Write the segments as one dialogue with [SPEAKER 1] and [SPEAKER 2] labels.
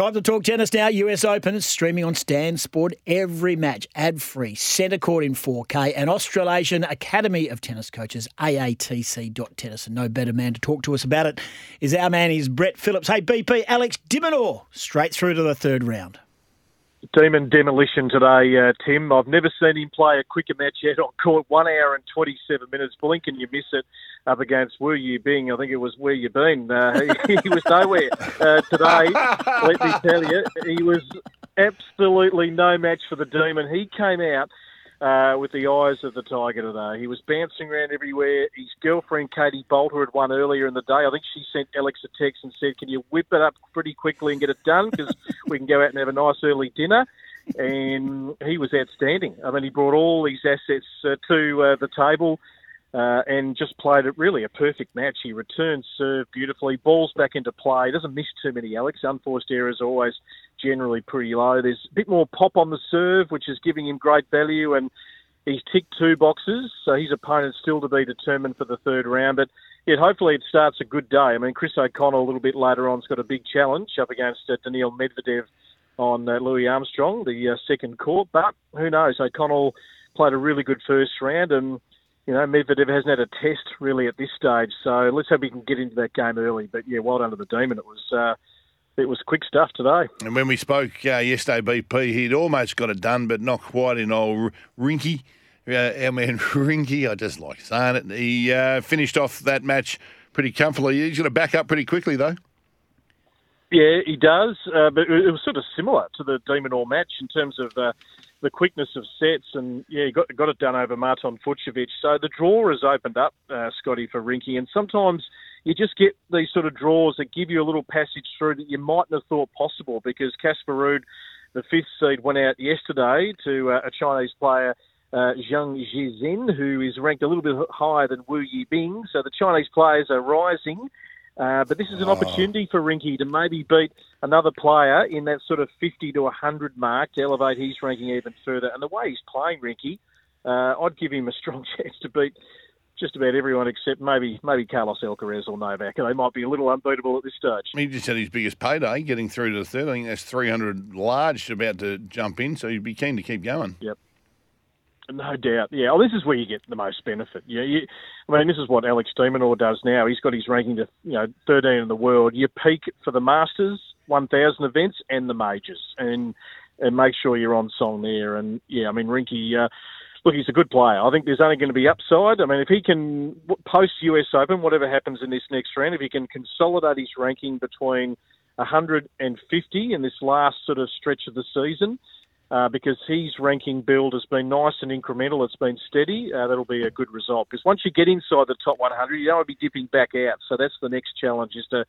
[SPEAKER 1] Time to talk tennis now. US Open streaming on Stan Sport every match, ad free, centre court in 4K, and Australasian Academy of Tennis Coaches, AATC.tennis. And no better man to talk to us about it is our man, is Brett Phillips. Hey, BP, Alex de Minaur, straight through to the third round.
[SPEAKER 2] Demon demolition today, uh, Tim. I've never seen him play a quicker match yet on court. One hour and 27 minutes. Blink and you miss it up against Wu Yibing. I think it was Where You Been. Uh, he, he, was nowhere uh, today. let me tell you, he was absolutely no match for the Demon. He came out uh, with the eyes of the tiger today. He was bouncing around everywhere. His girlfriend Katie Boulter, had won earlier in the day. I think she sent Alex a text and said, "Can you whip it up pretty quickly and get it done because we can go out and have a nice early dinner." And he was outstanding. I mean, he brought all these assets uh, to uh, the table. Uh, and just played it really a perfect match. He returns serve beautifully, balls back into play, doesn't miss too many, Alex. Unforced errors are always generally pretty low. There's a bit more pop on the serve, which is giving him great value, and he's ticked two boxes, so his opponent's still to be determined for the third round. But yeah, hopefully it starts a good day. I mean, Chris O'Connell a little bit later on has got a big challenge up against uh, Daniil Medvedev on uh, Louis Armstrong, the uh, second court. But who knows? O'Connell played a really good first round and you know, Medvedev hasn't had a test really at this stage, so let's hope he can get into that game early. But yeah, well done to the Demon. It was uh, it was quick stuff today.
[SPEAKER 3] And when we spoke uh, yesterday, BP, he'd almost got it done, but not quite in old Rinky. Uh, our man Rinky, I just like saying it. He uh, finished off that match pretty comfortably. He's going to back up pretty quickly, though.
[SPEAKER 2] Yeah, he does, uh, but it was sort of similar to the Demon All match in terms of uh, the quickness of sets, and yeah, he got got it done over Marton Fucsovics. So the draw has opened up, uh, Scotty, for Rinky, and sometimes you just get these sort of draws that give you a little passage through that you mightn't have thought possible because Casper Ruud, the fifth seed, went out yesterday to uh, a Chinese player. Uh, Zhang Zhizhen, who is ranked a little bit higher than Wu Yibing. So the Chinese players are rising. Uh, but this is an oh. opportunity for Rinky to maybe beat another player in that sort of 50 to 100 mark to elevate his ranking even further. And the way he's playing Rinky, uh, I'd give him a strong chance to beat just about everyone except maybe maybe Carlos Alcaraz or Novak. They might be a little unbeatable at this stage.
[SPEAKER 3] He just had his biggest payday, getting through to the third. I think that's 300 large about to jump in, so he'd be keen to keep going.
[SPEAKER 2] Yep. No doubt. Yeah. Well, this is where you get the most benefit. Yeah. You, I mean, this is what Alex de Minaur does now. He's got his ranking to you know 13 in the world. You peak for the Masters 1000 events and the majors, and and make sure you're on song there. And yeah, I mean, Rinky. Uh, look, he's a good player. I think there's only going to be upside. I mean, if he can post US Open, whatever happens in this next round, if he can consolidate his ranking between 150 in this last sort of stretch of the season uh, because his ranking build has been nice and incremental. It's been steady. Uh, that'll be a good result because once you get inside the top 100, you don't want to be dipping back out. So that's the next challenge is to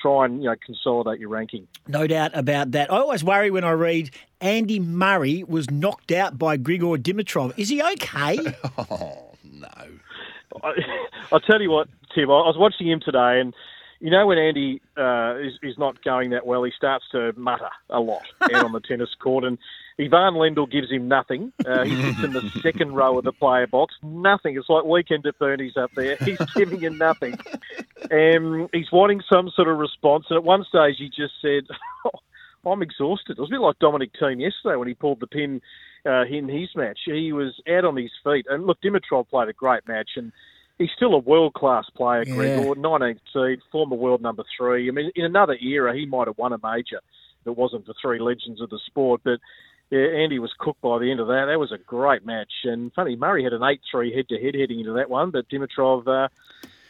[SPEAKER 2] try and you know consolidate your ranking.
[SPEAKER 1] No doubt about that. I always worry when I read Andy Murray was knocked out by Grigor Dimitrov. Is he okay?
[SPEAKER 3] oh no.
[SPEAKER 2] I, will tell you what, Tim. I was watching him today and you know when Andy uh, is, is not going that well, he starts to mutter a lot out on the tennis court, and Ivan Lendl gives him nothing. Uh, he sits in the second row of the player box, nothing. It's like weekend at Bernie's up there. He's giving him nothing, and he's wanting some sort of response. And at one stage, he just said. Oh, I'm exhausted. It was a bit like Dominic Thiem yesterday when he pulled the pin uh, in his match. He was out on his feet. And look, Dimitrov played a great match, and he's still a world class player, yeah. Grigor. 19th seed, former world number three. I mean, in another era, he might have won a major. If it wasn't for three legends of the sport, but yeah, Andy was cooked by the end of that. That was a great match. And funny, Murray had an 8 3 head to head heading into that one, but Dimitrov. Uh,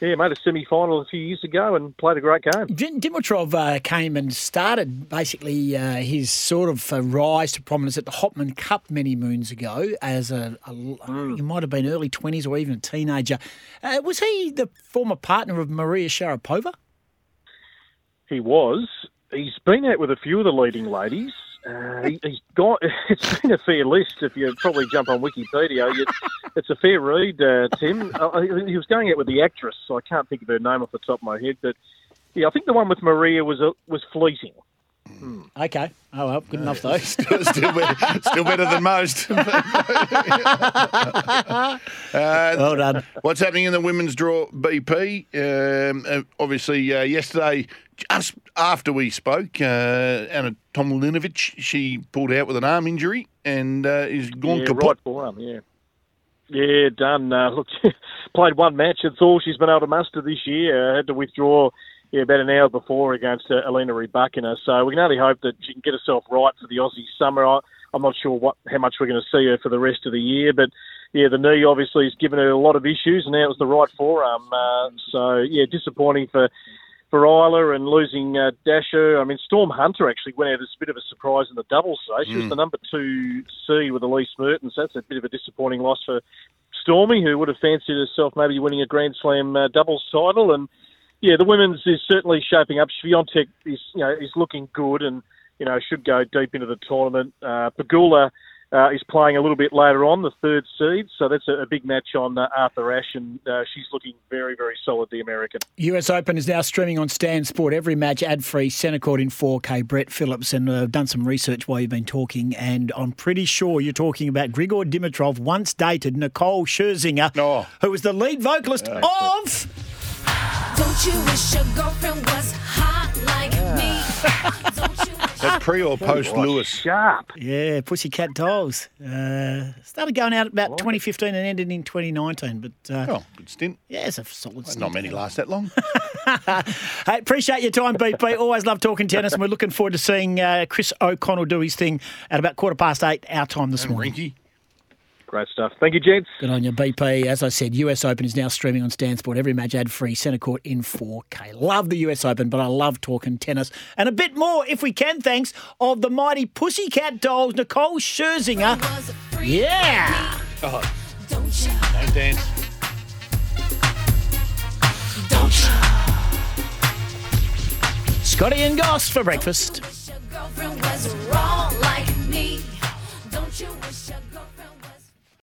[SPEAKER 2] yeah, made a semi final a few years ago and played a great game.
[SPEAKER 1] Dimitrov uh, came and started basically uh, his sort of uh, rise to prominence at the Hopman Cup many moons ago as a, a mm. he might have been early 20s or even a teenager. Uh, was he the former partner of Maria Sharapova?
[SPEAKER 2] He was. He's been out with a few of the leading ladies. Uh, he, has got. It's been a fair list. If you probably jump on Wikipedia, you, it's a fair read, uh, Tim. Uh, he was going out with the actress, so I can't think of her name off the top of my head. But yeah, I think the one with Maria was uh, was fleeting.
[SPEAKER 1] Hmm. Okay. Oh well, good enough though.
[SPEAKER 3] still, still, better, still better than most. uh,
[SPEAKER 1] well done.
[SPEAKER 3] What's happening in the women's draw, BP? Um, uh, obviously, uh, yesterday, just after we spoke, uh, Anna Tomljanovic, she pulled out with an arm injury and uh, is gone
[SPEAKER 2] yeah,
[SPEAKER 3] kaput.
[SPEAKER 2] right forearm, yeah. Yeah, done. Uh, look, played one match. That's all she's been able to muster this year. Uh, had to withdraw yeah, about an hour before against uh, Elena Rybakina. So we can only hope that she can get herself right for the Aussie summer. I, I'm not sure what how much we're going to see her for the rest of the year, but yeah, the knee obviously has given her a lot of issues, and now it was the right forearm. Uh, so yeah, disappointing for for Ajla and losing uh, Dasha. I mean, Storm Hunter actually went out as a bit of a surprise in the doubles today. She was the number two seed with Elise Mertens. That's a bit of a disappointing loss for Stormy, who would have fancied herself maybe winning a Grand Slam uh, doubles title. And yeah, the women's is certainly shaping up. Swiatek is you know is looking good and you know should go deep into the tournament. Uh, Pegula uh, is playing a little bit later on, the third seed, so that's a, a big match on uh, Arthur Ashe, and uh, she's looking very, very solid, the American.
[SPEAKER 1] US Open is now streaming on Stan Sport. Every match ad free, centre court in 4K. Brett Phillips, and I've done some research while you've been talking, and I'm pretty sure you're talking about Grigor Dimitrov, once dated Nicole Scherzinger,
[SPEAKER 3] Oh.
[SPEAKER 1] who was the lead vocalist of.
[SPEAKER 4] Don't you wish your girlfriend was hot like me? Don't you wish
[SPEAKER 3] That pre or post Lewis?
[SPEAKER 2] Sharp.
[SPEAKER 1] Yeah, Pussycat Dolls. Uh, started going out about 2015 and ended in 2019, but uh,
[SPEAKER 3] Oh, good stint.
[SPEAKER 1] yeah, it's a solid stint.
[SPEAKER 3] Not many last that long.
[SPEAKER 1] Hey, appreciate your time, BP. Always love talking tennis, and we're looking forward to seeing uh, Chris O'Connell do his thing at about quarter past eight our time this morning.
[SPEAKER 3] Rinky.
[SPEAKER 2] Great stuff. Thank you, gents.
[SPEAKER 1] Good on you, BP. As I said, US Open is now streaming on Stan Sport. Every match ad free, centre court in 4K. Love the US Open, but I love talking tennis. And a bit more, if we can, thanks of the mighty Pussycat Dolls, Nicole Scherzinger.
[SPEAKER 4] was a freak
[SPEAKER 1] Yeah.
[SPEAKER 4] like? Don't
[SPEAKER 3] dance.
[SPEAKER 4] Don't?
[SPEAKER 1] Scotty and Goss for breakfast.